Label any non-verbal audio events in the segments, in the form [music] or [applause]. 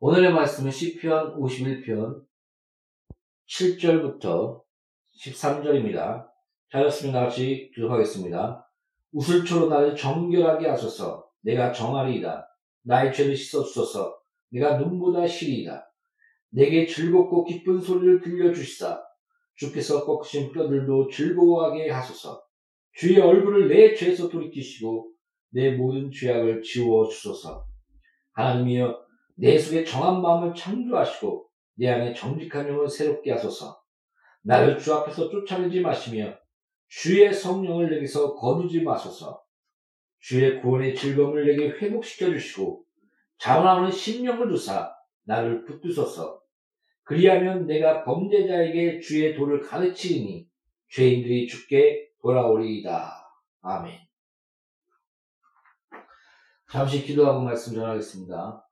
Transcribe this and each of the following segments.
오늘의 말씀은 시편 51편 7절부터 13절입니다. 잘렸습니다. 같이 기록하겠습니다. 우슬초로 나를 정결하게 하소서. 내가 정하리이다. 나의 죄를 씻어주소서. 내가 눈보다 시리이다. 내게 즐겁고 기쁜 소리를 들려주시사. 주께서 꺾으신 뼈들도 즐거워하게 하소서. 주의 얼굴을 내 죄에서 돌이키시고 내 모든 죄악을 지워 주소서. 하나님이여 내 속에 정한 마음을 창조하시고 내 안에 정직한 영을 새롭게 하소서. 나를 주 앞에서 쫓아내지 마시며 주의 성령을 내게서 거두지 마소서. 주의 구원의 즐거움을 내게 회복시켜 주시고 자원하는 심령을 주사 나를 붙드소서. 그리하면 내가 범죄자에게 주의 도를 가르치니 죄인들이 죽게 돌아오리이다. 아멘. 잠시 기도하고 말씀 전하겠습니다.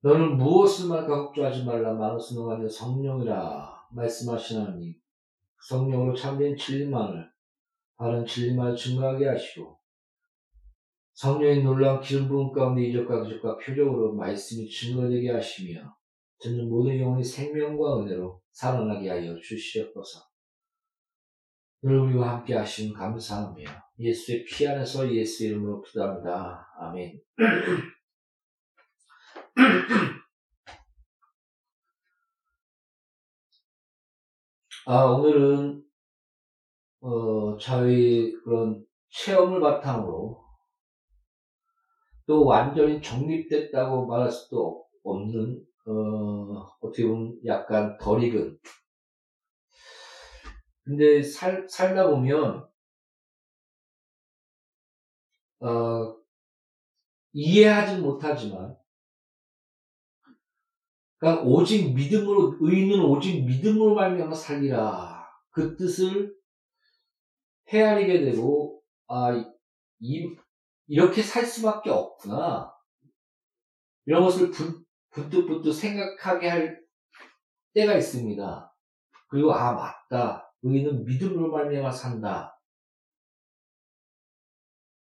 너는 무엇을 말까 걱정하지 말라 마누스 능하여 성령이라 말씀하신 하나님 성령으로 참된 진리만을 바른 진리만을 증거하게 하시고 성령의 놀라운 기름 부음 가운데 이적과 그적과 표적으로 말씀이 증거되게 하시며 듣는 모든 영혼이 생명과 은혜로 살아나게 하여 주시옵소서. 늘 우리와 함께 하시는 감사하며 예수의 피 안에서 예수 이름으로 기도합니다. 아멘. [clears throat] 아, 오늘은, 어, 저희 그런 체험을 바탕으로 또 완전히 정립됐다고 말할 수도 없는, 어, 어떻게 보면 약간 덜 익은. 근데 살, 살다 보면, 어, 이해하지 못하지만, 그러니까 오직 믿음으로 의인은 오직 믿음으로 말미암아 살리라. 그 뜻을 헤아리게 되고 아 이, 이렇게 살 수밖에 없구나. 이런 것을 부득부득 생각하게 할 때가 있습니다. 그리고 아 맞다. 의인은 믿음으로 말미암아 산다.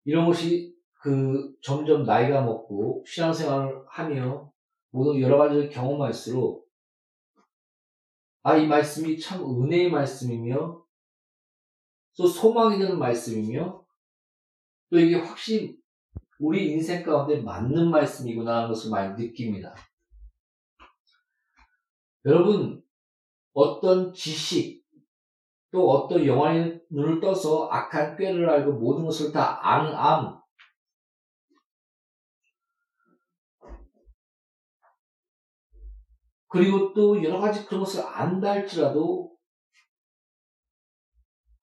이런 것이 그 점점 나이가 먹고 신앙생활을 하며 모든 여러 가지를 경험할수록 아, 이 말씀이 참 은혜의 말씀이며 또 소망이 되는 말씀이며 또 이게 확실히 우리 인생 가운데 맞는 말씀이구나 하는 것을 많이 느낍니다. 여러분, 어떤 지식, 또 어떤 영화의 눈을 떠서 악한 꾀를 알고 모든 것을 다 아는 암, 그리고 또 여러 가지 그런 것을 안다 할지라도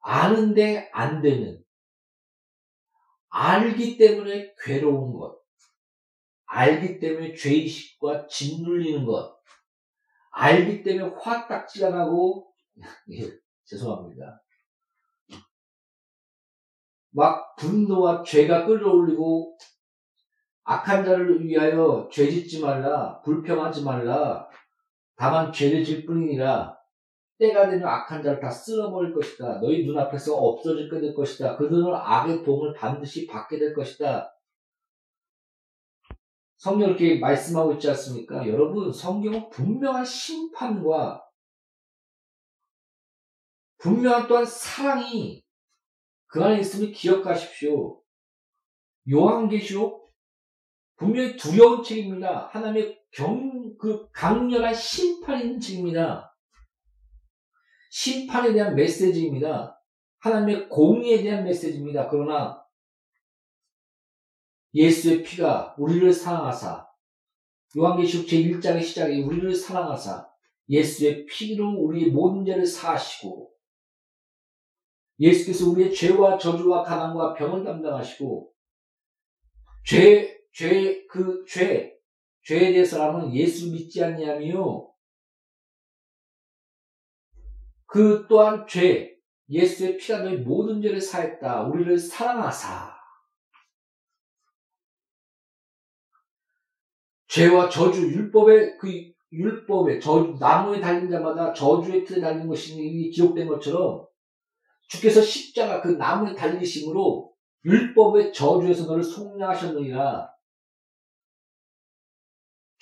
아는데 안 되는 알기 때문에 괴로운 것 알기 때문에 죄의식과 짓눌리는 것 알기 때문에 화딱지가 나고 [laughs] 예, 죄송합니다. 막 분노와 죄가 끌어올리고 악한 자를 위하여 죄 짓지 말라 불평하지 말라 다만 죄를 질 뿐이니라 때가 되면 악한 자를 다 쓸어버릴 것이다. 너희 눈앞에서 없어질 될 것이다. 그들은 악의 도움을 반드시 받게 될 것이다. 성경 이렇게 말씀하고 있지 않습니까? 여러분, 성경은 분명한 심판과 분명한 또한 사랑이 그 안에 있음을 기억하십시오. 요한계시록 분명히 두려운 책입니다. 하나님의 경, 그 강렬한 있는 책입니다. 심판에 대한 메시지입니다. 하나님의 공의에 대한 메시지입니다. 그러나 예수의 피가 우리를 사랑하사 요한계시록 제1장의 시작에 우리를 사랑하사 예수의 피로 우리의 모든 죄를 사하시고 예수께서 우리의 죄와 저주와 가난과 병을 담당하시고 죄, 죄, 그 죄, 죄에 대해서라면 예수 믿지 않냐며 그 또한 죄, 예수의 피가 너희 모든 죄를 사했다. 우리를 사랑하사. 죄와 저주, 율법의 그 율법의 저주, 나무에 달린 자마다 저주의 틀에 달린 것이 기록된 것처럼 주께서 십자가 그 나무에 달리심으로 율법의 저주에서 너를 속량하셨느니라.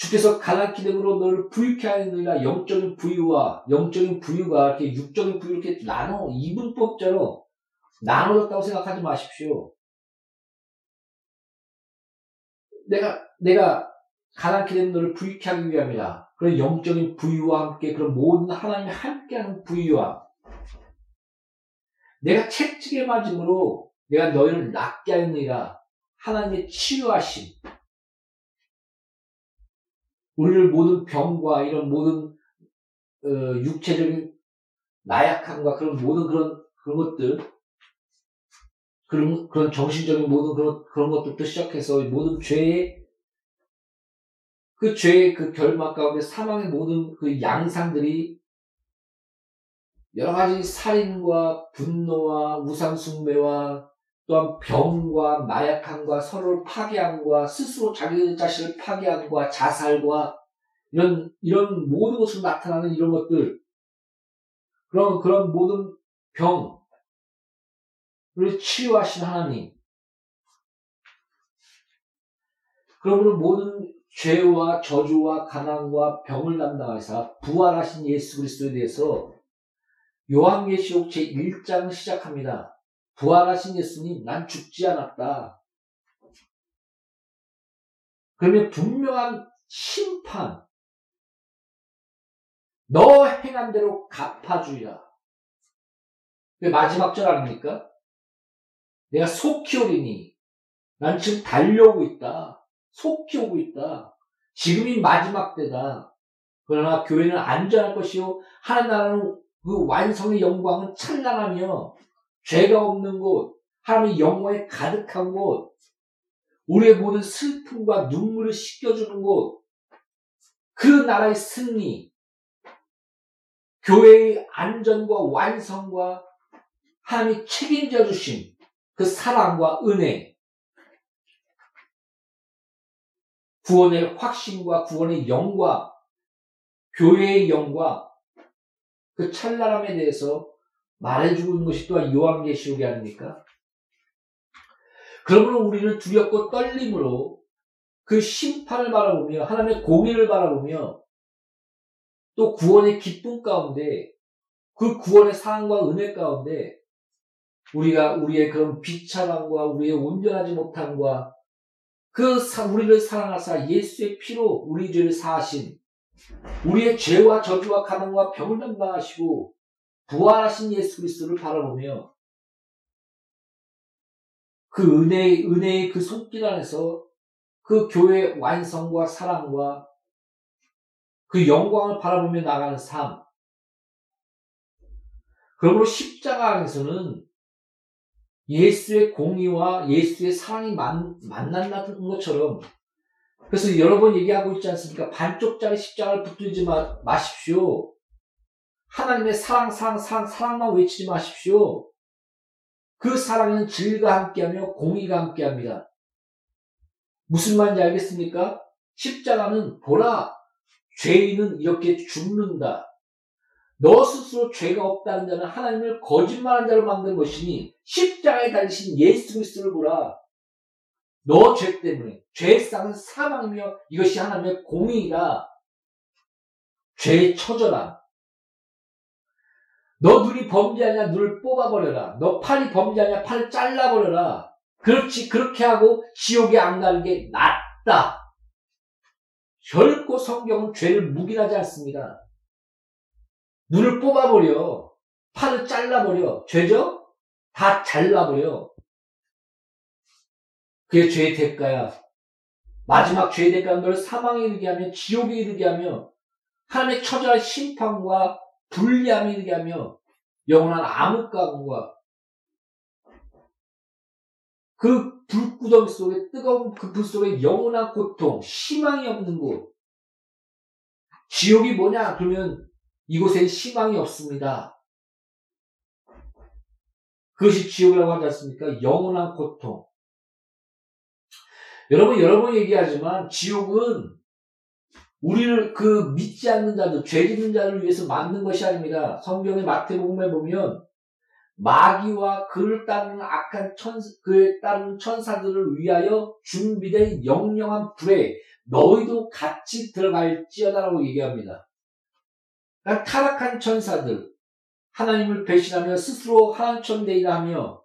주께서 기름으로 너를 부유케 하느니라 영적인 부유와 영적인 부유가 이렇게 육적인 부유 이렇게 나눠 이분법대로 나눠졌다고 생각하지 마십시오. 내가 내가 가난케 된 너를 부유케 하기 위함이라. 그런 영적인 부유와 함께 그런 모든 하나님이 함께하는 부유와 내가 채찍에 맞음으로 내가 너희를 낫게 하느니라. 하나님의 치유하심. 우리를 모든 병과 이런 모든 어, 육체적인 나약함과 그런 모든 그런 그런 것들 그런 그런 정신적인 모든 그런 그런 것들부터 시작해서 모든 죄의 그 죄의 그 결막 가운데 사망의 모든 그 양상들이 여러 가지 살인과 분노와 우상숭배와 또한 병과 나약함과 서로를 파괴함과 스스로 자기 자신을 파괴함과 자살과 이런 이런 모든 것으로 나타나는 이런 것들 그런 그런 모든 병을 치유하신 하나님 그러므로 모든 죄와 저주와 가난과 병을 담당하사 부활하신 예수 그리스도에 대해서 요한계시록 제1장 시작합니다. 부활하신 예수님, 난 죽지 않았다. 그러면 분명한 심판, 너 행한 대로 갚아주야. 마지막 절 아닙니까? 내가 속히 오리니, 난 지금 달려오고 있다. 속히 오고 있다. 지금이 마지막 때다. 그러나 교회는 안전할 것이요. 하나님 나라는 그 완성의 영광은 찬란하며 죄가 없는 곳, 하나님의 영광에 가득한 곳, 우리의 모든 슬픔과 눈물을 씻겨주는 곳, 그 나라의 승리, 교회의 안전과 완성과 하나님이 책임져 주신 그 사랑과 은혜, 구원의 확신과 구원의 영광, 교회의 영광, 그 찬란함에 대해서 말해주고 있는 것이 또한 요한계시록이 아닙니까? 그러므로 우리는 두렵고 떨림으로 그 심판을 바라보며 하나님의 공의를 바라보며 또 구원의 기쁨 가운데 그 구원의 사랑과 은혜 가운데 우리가 우리의 그런 비참함과 우리의 온전하지 못함과 그 우리를 사랑하사 예수의 피로 우리 죄를 사하신 우리의 죄와 저주와 가난과 병을 담당하시고 부활하신 예수 그리스도를 바라보며 그 은혜의 은혜의 그 손길 안에서 그 교회 완성과 사랑과 그 영광을 바라보며 나가는 삶. 그러므로 십자가 안에서는 예수의 공의와 예수의 사랑이 만, 만난다는 것처럼 그래서 여러 번 얘기하고 있지 않습니까? 반쪽짜리 십자가를 붙들지 마, 마십시오. 하나님의 사랑, 사랑, 사랑, 사랑만 외치지 마십시오. 그 사랑에는 질과 함께하며 공의가 함께합니다. 무슨 말인지 알겠습니까? 십자가는 보라, 죄인은 이렇게 죽는다. 너 스스로 죄가 없다는 자는 하나님을 거짓말한 자로 만든 것이니 십자가에 달리신 예수 그리스도를 보라. 너 죄 때문에 죄상은 사망이며 이것이 하나님의 공의이다. 죄의 처절함. 너 눈이 범죄하냐 눈을 뽑아버려라. 너 팔이 범죄하냐 팔을 잘라버려라. 그렇지 그렇게 하고 지옥에 안 가는 게 낫다. 결코 성경은 죄를 묵인하지 않습니다. 눈을 뽑아버려. 팔을 잘라버려. 죄죠? 다 잘라버려. 그게 죄의 대가야. 마지막 죄의 대가는 너를 사망에 이르게 하며 지옥에 이르게 하며 하나님의 처절한 심판과 불리함에 이르게 하며 영원한 암흑가문과 그 불구덩이 속에 뜨거운 그 불 속에 영원한 고통, 희망이 없는 곳. 지옥이 뭐냐? 그러면 이곳에 희망이 없습니다. 그것이 지옥이라고 하지 않습니까? 영원한 고통. 여러분, 여러 번 얘기하지만 지옥은 우리를 그 믿지 않는 자들, 죄 짓는 자를 위해서 만든 것이 아닙니다. 성경의 마태복음에 보면 마귀와 그를 따르는 악한 천, 그에 따르는 천사들을 위하여 준비된 영영한 불에 너희도 같이 들어갈지어다라고 얘기합니다. 그러니까 타락한 천사들, 하나님을 배신하며 스스로 하나님 천대이라 하며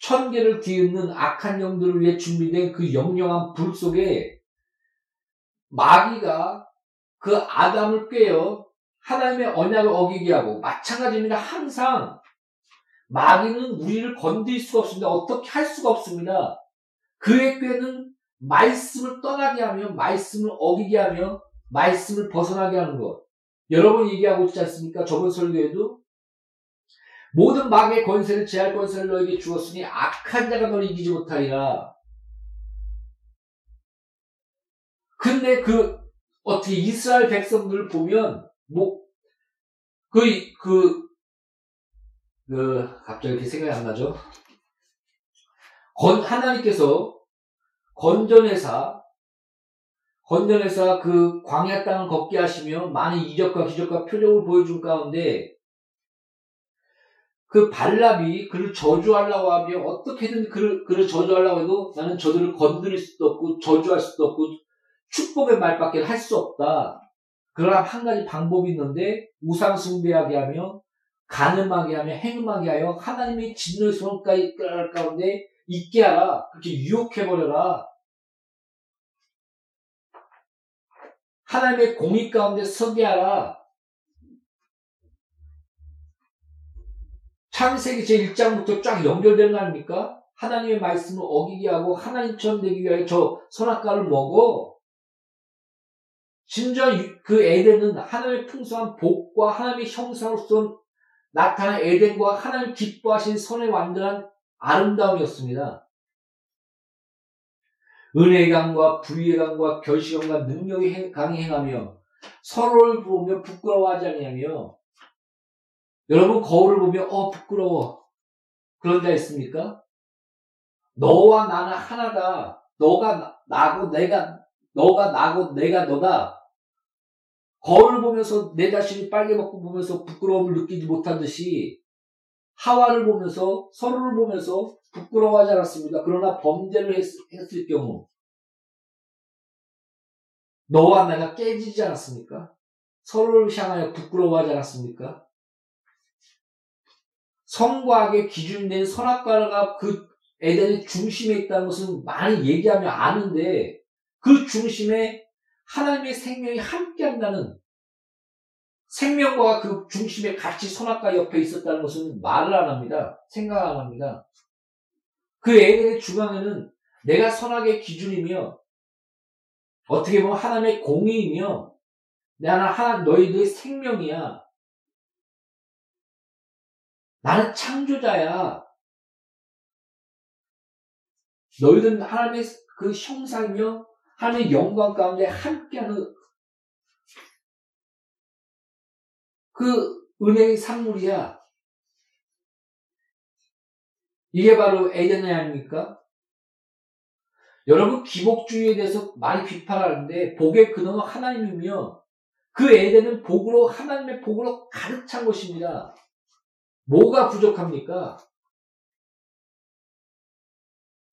천계를 뒤흔는 악한 영들을 위해 준비된 그 영영한 불 속에 마귀가 그 아담을 꿰어 하나님의 언약을 어기게 하고 마찬가지입니다. 항상 마귀는 우리를 건드릴 수가 없습니다. 어떻게 할 수가 없습니다. 그의 꾀는 말씀을 떠나게 하며 말씀을 어기게 하며 말씀을 벗어나게 하는 것. 여러 번 얘기하고 있지 않습니까? 저번 설교에도 모든 마귀의 권세를 제할 권세를 너에게 주었으니 악한 자가 너를 이기지 못하리라. 근데 그 어떻게 이스라엘 백성들을 보면 뭐 그, 그, 그, 갑자기 이렇게 생각이 안 나죠? 건, 하나님께서 건전회사, 건전회사 그 광야 땅을 걷게 하시며 많은 이적과 기적과 표적을 보여준 가운데 그 발랍이 그를 저주하려고 하며 어떻게든 그를, 그를 저주하려고 해도 나는 저들을 건드릴 수도 없고 저주할 수도 없고 축복의 말밖에 할 수 없다. 그러나 한 가지 방법이 있는데 우상 숭배하게 하며 가늠하게 하며 행음하게 하여 하나님의 진노의 손까지 가운데 있게 하라. 그렇게 유혹해 버려라. 하나님의 공의 가운데 서게 하라. 창세기 제1장부터 쫙 연결되는 거 아닙니까? 하나님의 말씀을 어기게 하고 하나님처럼 되기 위하여 저 선악과를 먹어. 심지어 그 에덴은 하나님의 풍성한 복과 하나님의 형상으로서 나타난 에덴과 하나님 기뻐하신 선의 완전한 아름다움이었습니다. 은혜의 강과 부의 강과 결시감과 능력이 강히 행하며 서로를 보며 부끄러워하지 아니하며 여러분 거울을 보며 어 부끄러워 그런 자 있습니까? 너와 나는 하나다. 너가 나고 내가 너가 나고 내가 너다. 거울을 보면서 내 자신이 빨개 먹고 보면서 부끄러움을 느끼지 못한 듯이 하와를 보면서 서로를 보면서 부끄러워하지 않았습니다. 그러나 범죄를 했, 했을 경우 너와 내가 깨지지 않았습니까? 서로를 향하여 부끄러워하지 않았습니까? 성과 악의 기준된 선악과가 그 에덴의 중심에 있다는 것은 많이 얘기하면 아는데 그 중심에 하나님의 생명이 함께 한다는 생명과 그 중심에 같이 선악과 옆에 있었다는 것은 말을 안 합니다. 생각 안 합니다. 그 에덴의 중앙에는 내가 선악의 기준이며 어떻게 보면 하나님의 공의이며 나는 하나 너희들의 생명이야. 나는 창조자야. 너희들은 하나님의 그 형상이며 하나님의 영광 가운데 함께하는 그 은혜의 산물이야. 이게 바로 에덴이 아닙니까? 여러분 기복주의에 대해서 많이 비판하는데 복의 근원은 하나님이며 그 에덴은 복으로 하나님의 복으로 가득 찬 것입니다. 뭐가 부족합니까?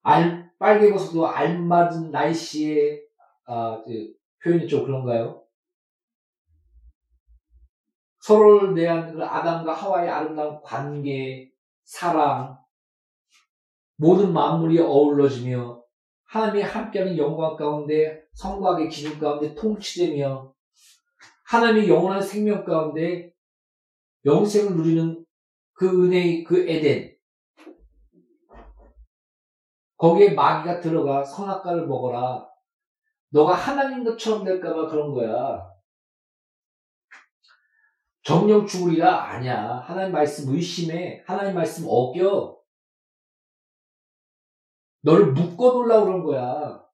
알, 빨개벗어도 알맞은 날씨에, 아, 그 표현이 좀 그런가요? 서로를 대한 그 아담과 하와의 아름다운 관계, 사랑, 모든 만물이 어우러지며 하나님이 함께하는 영광 가운데 성곽의 기준 가운데 통치되며 하나님의 영원한 생명 가운데 영생을 누리는 그 은혜의 그 에덴 거기에 마귀가 들어가 선악과를 먹어라. 너가 하나님 것처럼 될까봐 그런 거야. 정령 죽으리라 아니야. 하나님 말씀 의심해. 하나님 말씀 어겨. 너를 묶어 놓으려고 그런 거야.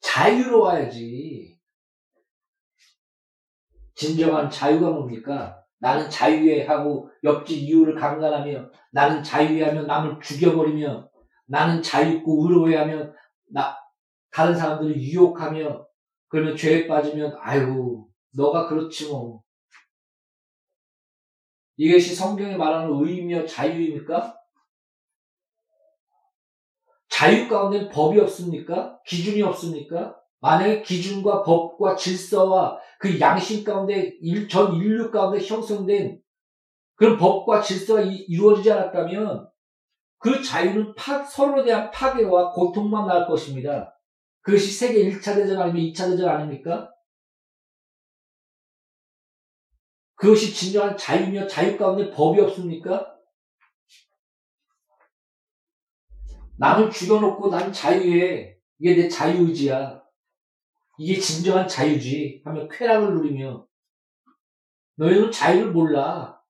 자유로워야지. 진정한 자유가 뭡니까? 나는 자유해 하고 옆집 이유를 강간하며 나는 자유해 하며 남을 죽여버리며 나는 자유있고 의로해 하며 나 다른 사람들을 유혹하며 그러면 죄에 빠지면 아이고 너가 그렇지 뭐. 이것이 성경이 말하는 의이며 자유입니까? 자유 가운데 법이 없습니까? 기준이 없습니까? 만약에 기준과 법과 질서와 그 양심 가운데 전 인류 가운데 형성된 그런 법과 질서가 이 루어지지 않았다면 그 자유는 파, 서로에 대한 파괴와 고통만 날 것입니다. 그것이 세계 1차 대전 아니면 2차 대전 아닙니까? 그것이 진정한 자유며 자유 가운데 법이 없습니까? 남을 죽여놓고 난 자유해. 이게 내 자유의지야. 이게 진정한 자유지. 하면 쾌락을 누리며 너희는 자유를 몰라.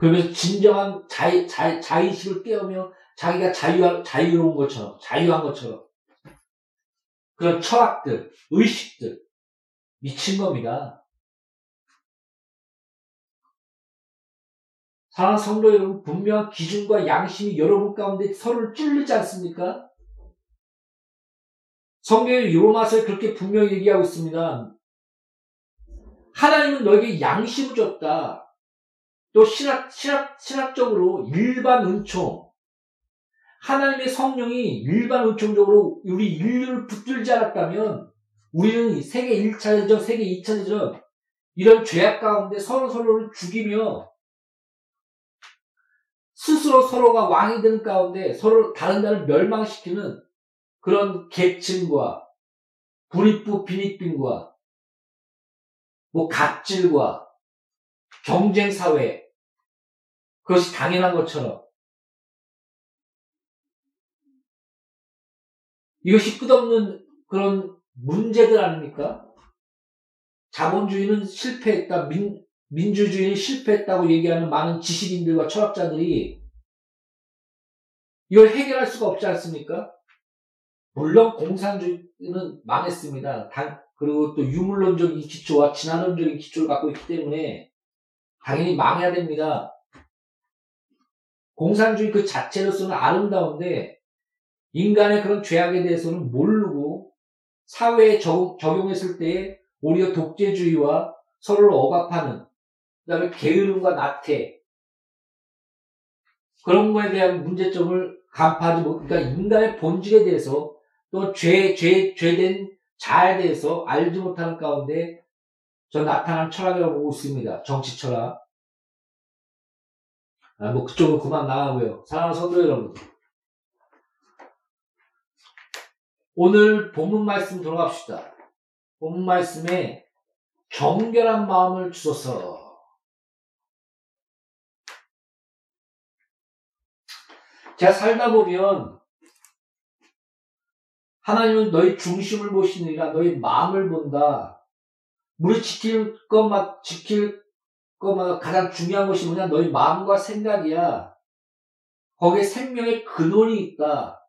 그러면서 진정한 자유, 자, 자의식을 깨우며 자기가 자유, 자유로운 것처럼, 자유한 것처럼. 그런 철학들, 의식들. 미친 겁니다. 사랑하는 성도 여러분, 분명한 기준과 양심이 여러분 가운데 서로를 찔르지 않습니까? 성경의 요로마서에 그렇게 분명히 얘기하고 있습니다. 하나님은 너에게 양심을 줬다. 또 신학, 신학, 신학적으로 일반 은총. 하나님의 성령이 일반 은총적으로 우리 인류를 붙들지 않았다면 우리는 세계 1차 대전, 세계 2차 대전 이런 죄악 가운데 서로 서로를 죽이며 스스로 서로가 왕이 되는 가운데 서로 다른 나를 멸망시키는 그런 계층과 불입부 비익빈과 뭐 갑질과 경쟁 사회 그것이 당연한 것처럼 이것이 끝없는 그런 문제들 아닙니까? 자본주의는 실패했다. 민, 민주주의는 실패했다고 얘기하는 많은 지식인들과 철학자들이 이걸 해결할 수가 없지 않습니까? 물론 공산주의는 망했습니다. 단, 그리고 또 유물론적인 기초와 진화론적인 기초를 갖고 있기 때문에 당연히 망해야 됩니다. 공산주의 그 자체로서는 아름다운데 인간의 그런 죄악에 대해서는 모르고 사회에 적, 적용했을 때 오히려 독재주의와 서로를 억압하는 그 다음에 게으름과 나태 그런 거에 대한 문제점을 간파하지 못, 그러니까 인간의 본질에 대해서 또 죄, 죄, 죄된 자에 대해서 알지 못하는 가운데 저 나타난 철학이라고 보고 있습니다. 정치 철학. 아, 뭐 그쪽은 그만 나가고요. 사랑하는 성도 여러분. 오늘 본문 말씀 들어갑시다. 본문 말씀에 정결한 마음을 주소서 제가 살다 보면 하나님은 너희 중심을 보시느니라 너희 마음을 본다. 우리 지킬 것만 지킬 것만 가장 중요한 것이 뭐냐? 너희 마음과 생각이야. 거기에 생명의 근원이 있다.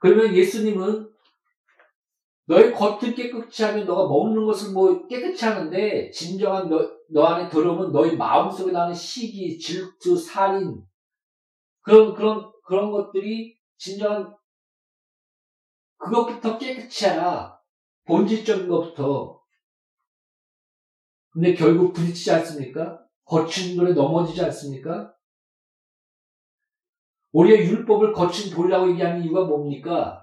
그러면 예수님은 너희 겉을 깨끗이 하면 너가 먹는 것을 뭐 깨끗이 하는데 진정한 너, 너 안에 들어오면 너희 마음속에 나는 시기, 질투, 살인, 그런, 그런, 그런 것들이 진정한, 그것부터 깨끗이 하라. 본질적인 것부터. 근데 결국 부딪히지 않습니까? 거친 돌에 넘어지지 않습니까? 우리의 율법을 거친 돌이라고 얘기하는 이유가 뭡니까?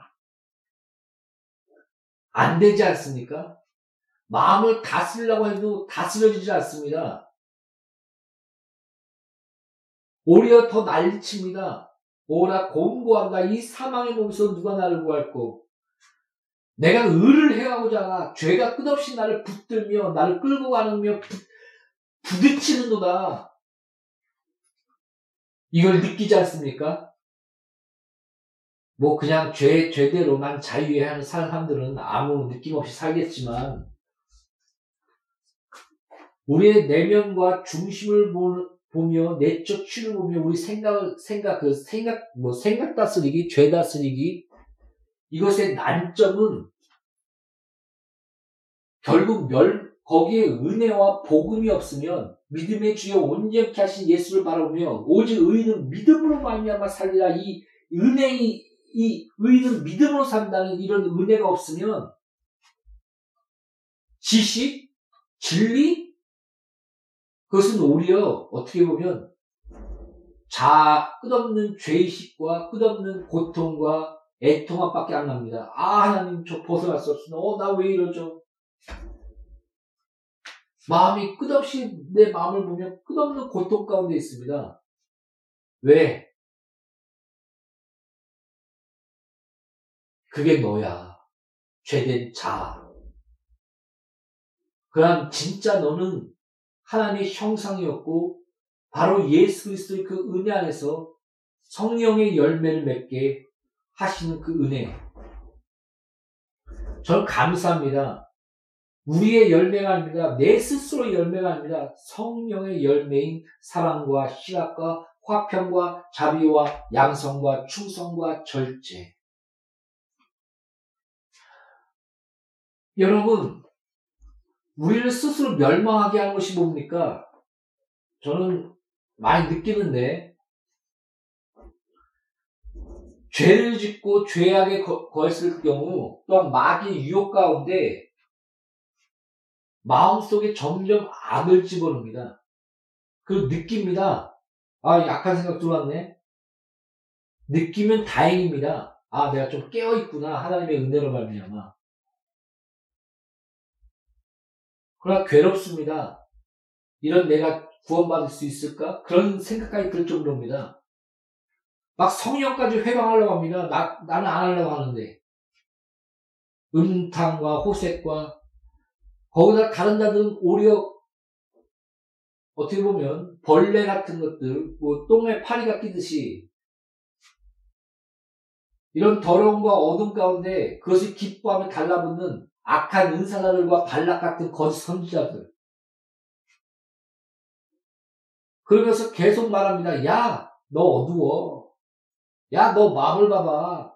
안 되지 않습니까? 마음을 다스리려고 해도 다스려지지 않습니다. 오히려 더 난리칩니다. 오라 공고한다. 이 사망의 몸에서 누가 나를 구할고 내가 의를 해가고자 죄가 끝없이 나를 붙들며 나를 끌고 가는며 부, 부딪히는도다. 이걸 느끼지 않습니까? 뭐 그냥 죄 죄대로만 자유해 하는 사람들은 아무 느낌 없이 살겠지만 우리의 내면과 중심을 보며 내적 치를 보며 우리 생각을 생각 그 생각 뭐 생각 다스리기 죄 다스리기 이것의 난점은 결국 멸 거기에 은혜와 복음이 없으면 믿음의 주여 온전케 하신 예수를 바라보며 오직 의인은 믿음으로 말미암아 살리라 이 은혜이 이 의인은 믿음으로 산다는 이런 은혜가 없으면 지식 진리 그것은 오히려 어떻게 보면 자, 끝없는 죄의식과 끝없는 고통과 애통함밖에 안 납니다. 아, 하나님, 저 벗어날 수 없습니다. 어, 나 왜 이러죠? 마음이 끝없이 내 마음을 보면 끝없는 고통 가운데 있습니다. 왜? 그게 너야. 죄된 자. 그럼 진짜 너는 하나님의 형상이었고 바로 예수 그리스도의 그 은혜 안에서 성령의 열매를 맺게 하시는 그 은혜. 저는 감사합니다. 우리의 열매가 아닙니다. 내 스스로의 열매가 아닙니다. 성령의 열매인 사랑과 희락과 화평과 자비와 양성과 충성과 절제. 여러분, 우리를 스스로 멸망하게 하는 것이 뭡니까? 저는 많이 느끼는데, 죄를 짓고 죄악에 거했을 경우 또한 마귀의 유혹 가운데 마음속에 점점 악을 집어넣습니다. 그 느낍니다. 아, 약한 생각 들어왔네. 느끼면 다행입니다. 아, 내가 좀 깨어있구나. 하나님의 은혜로 말미암아. 그러나 괴롭습니다. 이런 내가 구원받을 수 있을까? 그런 생각까지 들 정도입니다. 막 성령까지 회방하려고 합니다. 나, 나는 안 하려고 하는데. 음탕과 호색과 거기다 다른 자들은 오히려 어떻게 보면 벌레 같은 것들, 뭐 똥에 파리가 끼듯이 이런 더러움과 어둠 가운데 그것이 기뻐하며 달라붙는 악한 은사자들과 발락 같은 거짓 선지자들. 그러면서 계속 말합니다. 야, 너 어두워. 야, 너 마블 봐봐.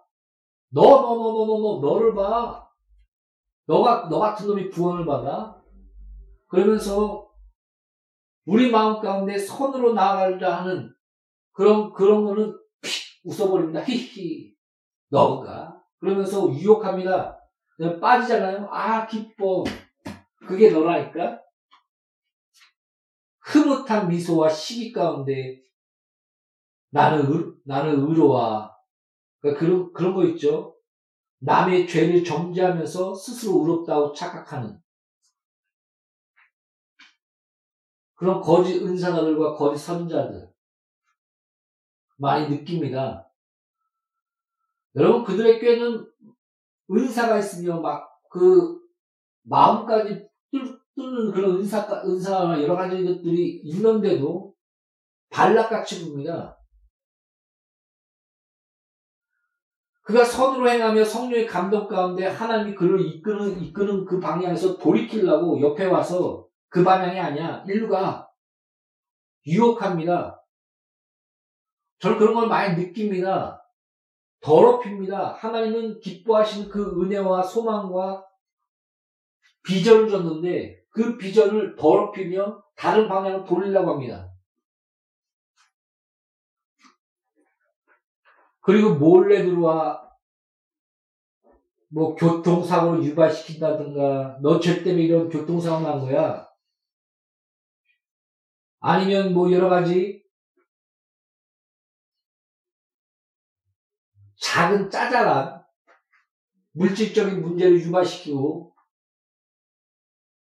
너, 너, 너, 너, 너, 너, 너를 봐. 너가, 너 같은 놈이 구원을 받아? 그러면서 우리 마음 가운데 선으로 나아가려 하는 그런, 그런 거는 픽 웃어버립니다. 히히. 너가. 그러면서 유혹합니다. 빠지잖아요. 아, 기뻐. 그게 너라니까? 흐뭇한 미소와 시기 가운데 나는, 의, 나는 의로와. 그러니까 그런, 그런 거 있죠. 남의 죄를 정죄하면서 스스로 의롭다고 착각하는 그런 거짓 은사자들과 거짓 선자들 많이 느낍니다. 여러분 그들의 꾀는 은사가 있으며 막 그 마음까지 뚫는 그런 은사 은사나 여러 가지 것들이 있는데도 발락같이 봅니다. 그가 선으로 행하며 성령의 감동 가운데 하나님이 그를 이끄는, 이끄는 그 방향에서 돌이키려고 옆에 와서 그 방향이 아니야. 일루가 유혹합니다. 저는 그런 걸 많이 느낍니다. 더럽힙니다. 하나님은 기뻐하시는 그 은혜와 소망과 비전을 줬는데 그 비전을 더럽히며 다른 방향으로 돌리려고 합니다. 그리고 몰래 들어와 뭐 교통사고를 유발시킨다든가 너 죄 때문에 이런 교통사고 난 거야. 아니면 뭐 여러 가지 작은 짜잘한 물질적인 문제를 유발시키고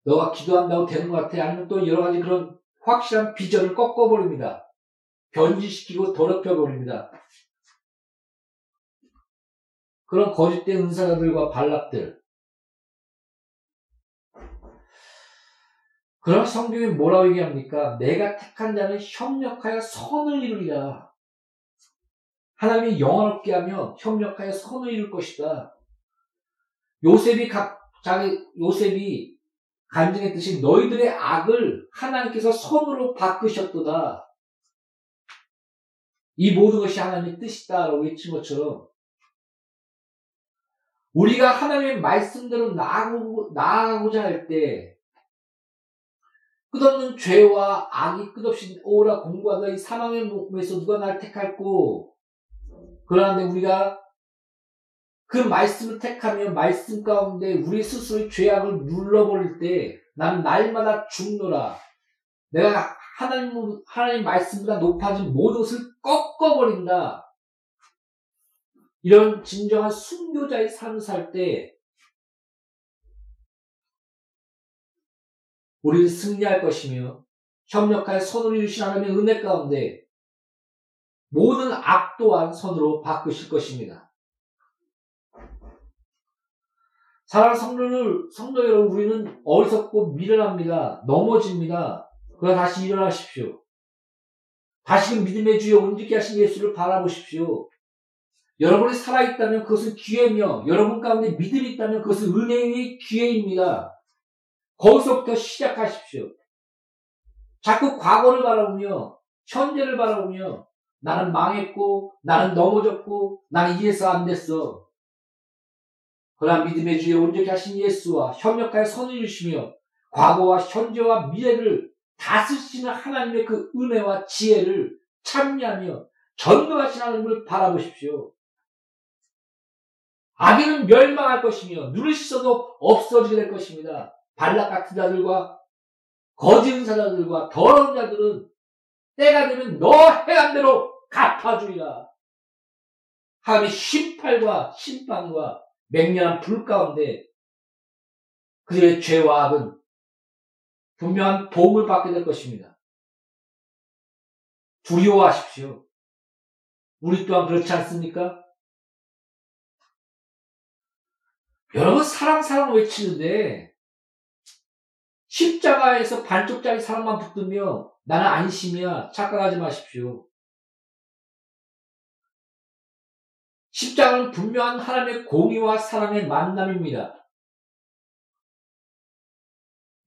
너가 기도한다고 되는 것 같아. 아니면 또 여러 가지 그런 확실한 비전을 꺾어버립니다. 변질시키고 더럽혀버립니다. 그런 거짓된 은사자들과 반락들. 그런 성경이 뭐라고 얘기합니까? 내가 택한 자는 협력하여 선을 이루리라. 하나님이 영원롭게 하며 협력하여 선을 이룰 것이다. 요셉이 각, 자기, 요셉이 간증했듯이 너희들의 악을 하나님께서 선으로 바꾸셨도다. 이 모든 것이 하나님의 뜻이다라고 외친 것처럼 우리가 하나님의 말씀대로 나아가고, 나아가고자 할 때, 끝없는 죄와 악이 끝없이 오라 공부하다 이 사망의 몸에서 누가 날 택할고, 그러는데 우리가 그 말씀을 택하며 말씀 가운데 우리 스스로의 죄악을 눌러버릴 때, 난 날마다 죽노라. 내가 하나님, 하나님 말씀보다 높아진 모든 것을 꺾어버린다. 이런 진정한 순교자의 삶을 살 때, 우리는 승리할 것이며, 선을 이루신 하나님의 은혜 가운데, 모든 악 또한 선으로 바꾸실 것입니다. 사랑 성도를, 성도 여러분, 우리는 어리석고 미련합니다. 넘어집니다. 그러나 다시 일어나십시오. 다시금 믿음의 주여 움직게 하신 예수를 바라보십시오. 여러분이 살아있다면 그것은 기회며, 여러분 가운데 믿음이 있다면 그것은 은혜의 기회입니다. 거기서부터 시작하십시오. 자꾸 과거를 바라보며, 현재를 바라보며, 나는 망했고, 나는 넘어졌고, 나는 이래서 안 됐어. 그러나 믿음의 주에 온전히 하신 예수와 협력하여 선을 주시며 과거와 현재와 미래를 다스리시는 하나님의 그 은혜와 지혜를 참여하며 전능하신 하나님을 바라보십시오. 악인은 멸망할 것이며 눈을 씻어도 없어지게 될 것입니다. 발락 같은 자들과 거짓 은사자들과 더러운 자들은 때가 되면 너 해한 대로 갚아주리라. 하나님의 심판과 심판과 맹렬한 불 가운데 그들의 죄와 악은 분명한 보험을 받게 될 것입니다. 두려워하십시오. 우리 또한 그렇지 않습니까? 여러분 사랑 사랑 외치는데 십자가에서 반쪽짜리 사랑만 붙들며 나는 안심이야 착각하지 마십시오. 십자가는 분명한 하나님의 공의와 사랑의 만남입니다.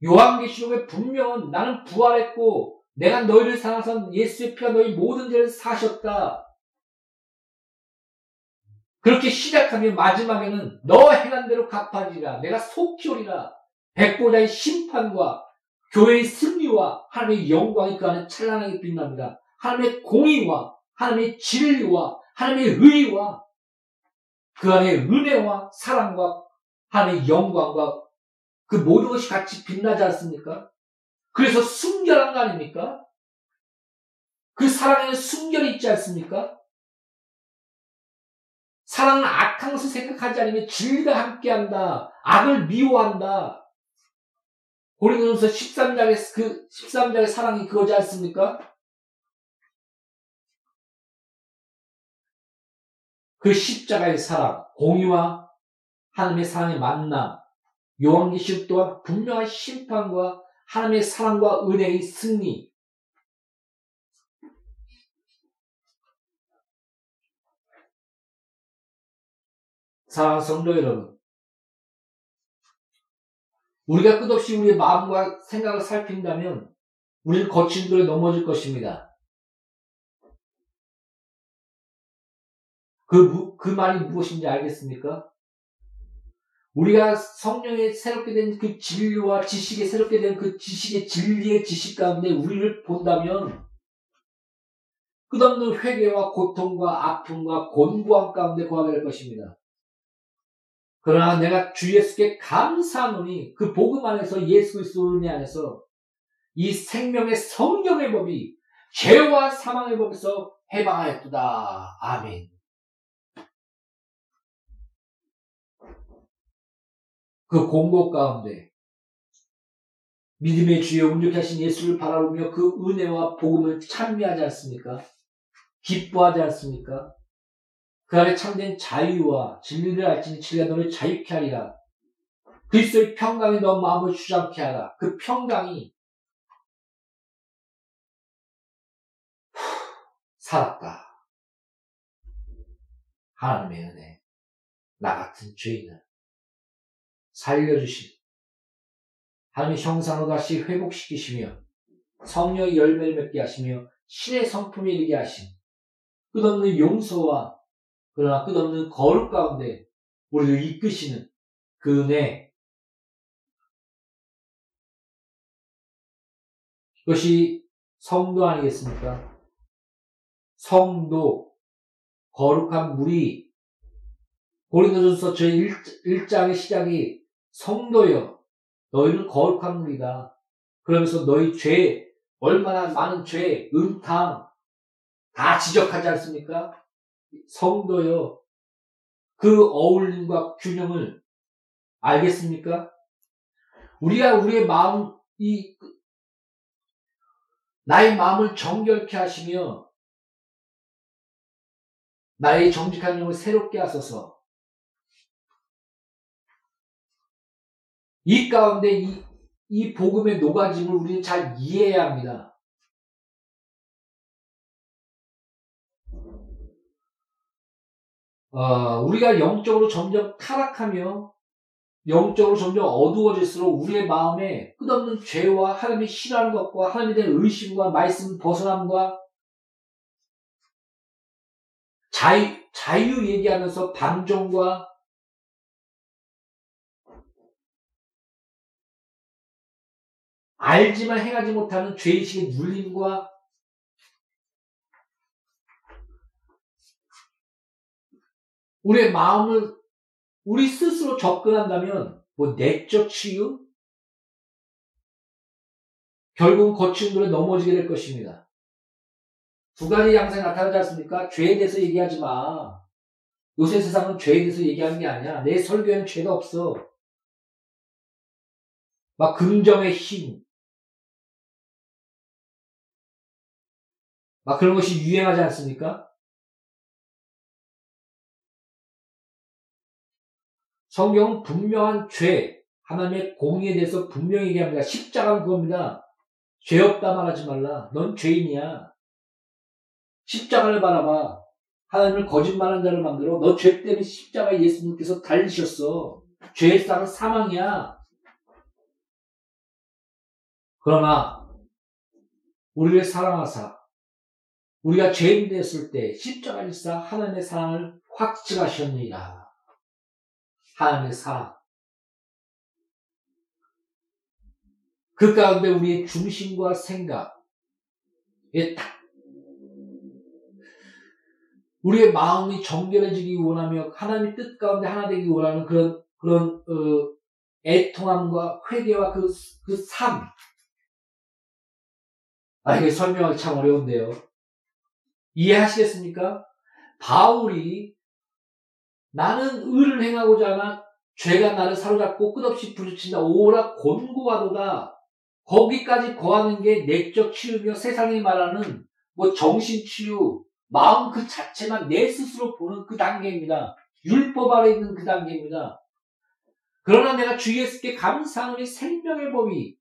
요한계시록에 분명은 나는 부활했고 내가 너희를 사랑하선 예수의 피가 너희 모든 죄를 사셨다. 그렇게 시작하면 마지막에는 너 행한 대로 갚아지리라. 내가 속히 오리라. 백보자의 심판과 교회의 승리와 하나님의 영광이 그 안에 찬란하게 빛납니다. 하나님의 공의와 하나님의 진리와 하나님의 의와 그 안에 은혜와 사랑과 하나님의 영광과 그 모든 것이 같이 빛나지 않습니까? 그래서 순결한 거 아닙니까? 그 사랑에는 순결이 있지 않습니까? 사랑은 악한 것을 생각하지 않으면 진리가 함께한다. 악을 미워한다. 고린도전서 13장의 그 13장의 사랑이 그거지 않습니까? 그 십자가의 사랑, 공의와 하나님의 사랑의 만남, 요한계시록 또한 분명한 심판과 하나님의 사랑과 은혜의 승리, 사랑 성도 여러분, 우리가 끝없이 우리의 마음과 생각을 살핀다면 우리는 거친 돌에 넘어질 것입니다. 그, 그 말이 무엇인지 알겠습니까? 우리가 성령의 새롭게 된 그 진리와 지식에 새롭게 된 그 지식의 진리의 지식 가운데 우리를 본다면 끝없는 회개와 고통과 아픔과 곤고함 가운데 거하게 될 것입니다. 그러나 내가 주 예수께 감사하노니 그 복음 안에서 예수 그리스도 은혜 안에서 이 생명의 성경의 법이 죄와 사망의 법에서 해방하였다. 아멘. 그 공고 가운데 믿음의 주여 운명케 하신 예수를 바라보며 그 은혜와 복음을 찬미하지 않습니까? 기뻐하지 않습니까? 그 안에 참된 자유와 진리를 알지니 진리가 너를 자유케 하리라. 그리스도의 평강이 너 마음을 주장케 하라. 그 평강이 살았다. 하나님의 은혜. 나 같은 죄인을 살려주신 하나님의 형상으로 다시 회복시키시며 성령의 열매를 맺게 하시며 신의 성품에 이르게 하신 끝없는 용서와 그러나 끝없는 거룩 가운데 우리를 이끄시는 그 은혜 그것이 성도 아니겠습니까? 성도 거룩한 물이 고린도전서 제 1장의 시작이 성도여, 너희는 거룩한 물이다. 그러면서 너희 죄, 얼마나 많은 죄, 음탕 다 지적하지 않습니까? 성도요. 그 어울림과 균형을 알겠습니까? 우리가 우리의 마음, 이, 나의 마음을 정결케 하시며, 나의 정직한 영을 새롭게 하소서, 이 가운데 이, 이 복음의 녹아짐을 우리는 잘 이해해야 합니다. 어, 우리가 영적으로 점점 타락하며 영적으로 점점 어두워질수록 우리의 마음에 끝없는 죄와 하나님의 싫어하는 것과 하나님에 대한 의심과 말씀 벗어남과 자유, 자유 얘기하면서 반종과 알지만 행하지 못하는 죄의식의 눌림과 우리의 마음을 우리 스스로 접근한다면 뭐 내적 치유 결국은 거친 물에 넘어지게 될 것입니다. 두 가지 양상이 나타나지 않습니까? 죄에 대해서 얘기하지 마. 요새 세상은 죄에 대해서 얘기하는 게 아니야. 내 설교에는 죄가 없어. 막 긍정의 힘. 막 그런 것이 유행하지 않습니까? 성경은 분명한 죄, 하나님의 공의에 대해서 분명히 얘기합니다. 십자가는 그겁니다. 죄 없다 말하지 말라. 넌 죄인이야. 십자가를 바라봐. 하나님을 거짓말한 자를 만들어. 너 죄 때문에 십자가에 예수님께서 달리셨어. 죄의 쌍은 사망이야. 그러나 우리를 사랑하사 우리가 죄인 되었을 때 십자가 일사 하나님의 사랑을 확증하셨느니라. 하나님의 사랑. 그 가운데 우리의 중심과 생각, 딱 우리의 마음이 정결해지기 원하며 하나님의 뜻 가운데 하나 되기 원하는 그런 그런 어, 애통함과 회개와 그, 그 삶. 아, 이게 설명하기 참 어려운데요. 이해하시겠습니까? 바울이 나는 의를 행하고자 하나 죄가 나를 사로잡고 끝없이 부딪힌다. 오라 곤고하도다. 거기까지 거하는 게 내적 치유며 세상이 말하는 뭐 정신 치유, 마음 그 자체만 내 스스로 보는 그 단계입니다. 율법 아래 있는 그 단계입니다. 그러나 내가 주 예수께 감사하노니 생명의 법이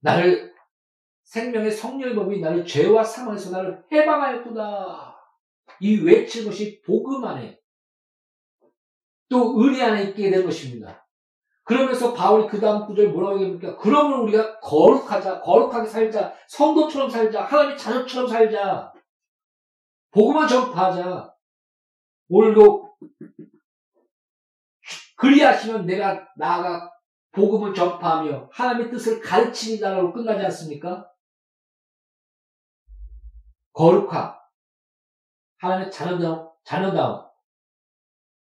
나를 생명의 성령의 법이 나를 죄와 사망에서 나를 해방하였구나. 이 외친 것이 복음 안에 또 은혜 안에 있게 된 것입니다. 그러면서 바울이 그 다음 구절 뭐라고 얘기합니까? 그러면 우리가 거룩하자, 거룩하게 살자, 성도처럼 살자, 하나님의 자녀처럼 살자, 복음을 전파하자. 오늘도 그리하시면 내가 나아가 복음을 전파하며 하나님의 뜻을 가르치니다라고 끝나지 않습니까? 거룩함, 하나님의 자녀다움, 자녀다움,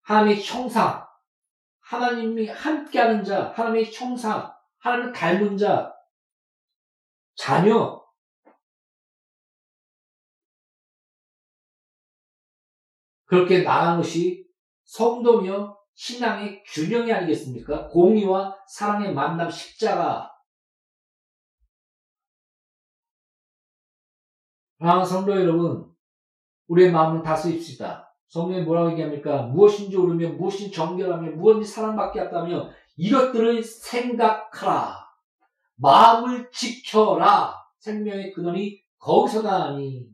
하나님의 형상, 하나님이 함께하는 자, 하나님의 형상, 하나님을 닮은 자, 자녀, 그렇게 나간 것이 성도며 신앙의 균형이 아니겠습니까? 공의와 사랑의 만남 십자가. 아, 성도 여러분, 우리의 마음을 다스립시다. 성경에 뭐라고 얘기합니까? 무엇인지 오르며 무엇인지 정결하며 무엇인지 사랑받게 했다며 이것들을 생각하라. 마음을 지켜라. 생명의 근원이 거기서 나니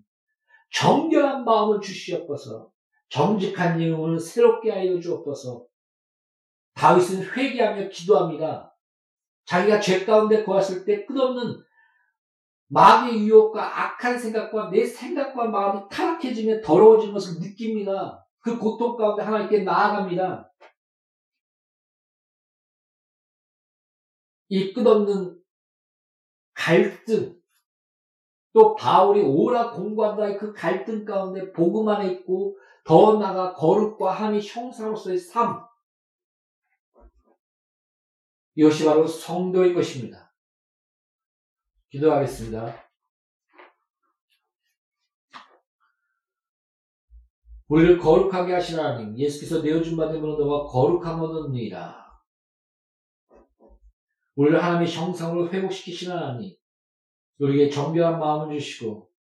정결한 마음을 주시옵소서. 정직한 영혼을 새롭게 하여 주옵소서. 다윗은 회개하며 기도합니다. 자기가 죄 가운데 거했을 때 끝없는 마귀의 유혹과 악한 생각과 내 생각과 마음이 타락해지며 더러워진 것을 느낍니다. 그 고통 가운데 하나님께 나아갑니다. 이 끝없는 갈등, 또 바울이 오라 공부한다의 그 갈등 가운데 복음 안에 있고 더 나아가 거룩과 하나님의 형사로서의 삶. 이것이 바로 성도인 것입니다. 기도하겠습니다. 우리를 거룩하게 하신 하나님, 예수께서 내어준 바 되므로 너가 거룩함 얻느니라. 우리를 하나님의 형상으로 회복시키신 하나님, 우리에게 정결한 마음을 주시고,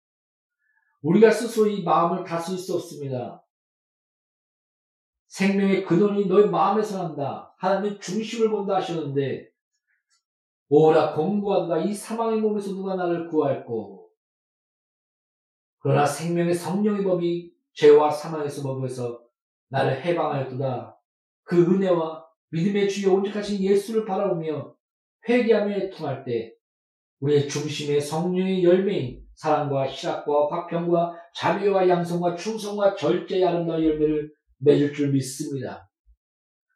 우리가 스스로 이 마음을 다스릴 수 없습니다. 생명의 근원이 너의 마음에서 난다. 하나님의 중심을 본다 하셨는데, 오라 공부하다 이 사망의 몸에서 누가 나를 구할꼬. 그러나 생명의 성령의 법이 죄와 사망에서 법에서 나를 해방하였도다. 그 은혜와 믿음의 주여 온전하신 예수를 바라보며 회개하며 애통할 때 우리의 중심의 성령의 열매인 사랑과 희락과 화평과 자비와 양성과 충성과 절제의 아름다운 열매를 맺을 줄 믿습니다.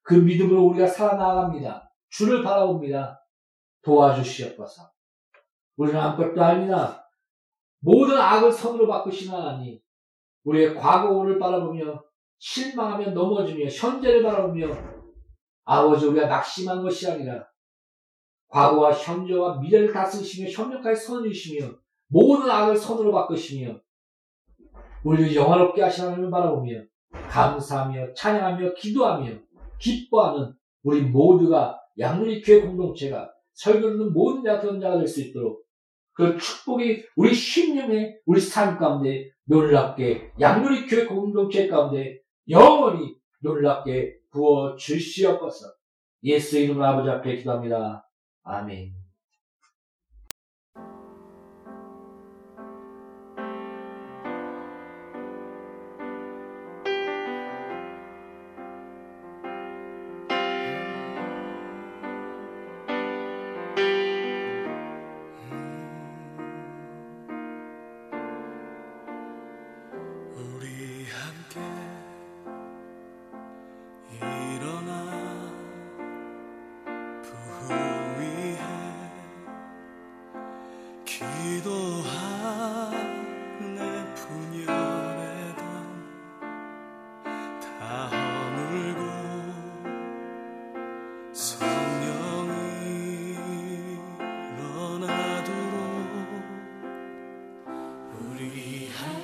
그 믿음으로 우리가 살아나갑니다. 주를 바라봅니다. 도와주시옵소서. 우리는 아무것도 아니나 모든 악을 선으로 바꾸신 하나님, 우리의 과거를 바라보며 실망하며 넘어지며 현재를 바라보며 아버지 우리가 낙심한 것이 아니라 과거와 현재와 미래를 다스리시며 현명하게 선을 시며 모든 악을 선으로 바꾸시며 우리를 영화롭게 하시는 하나님을 바라보며 감사하며 찬양하며 기도하며 기뻐하는 우리 모두가 양누리 교회 공동체가 설교는 모든 자가 될수 있도록 그 축복이 우리 신령의 우리 삶 가운데 놀랍게 양누리 교회 공동체 가운데 영원히 놀랍게 부어 주시옵소서. 예수 이름 아버지 앞에 기도합니다. 아멘. 绿荫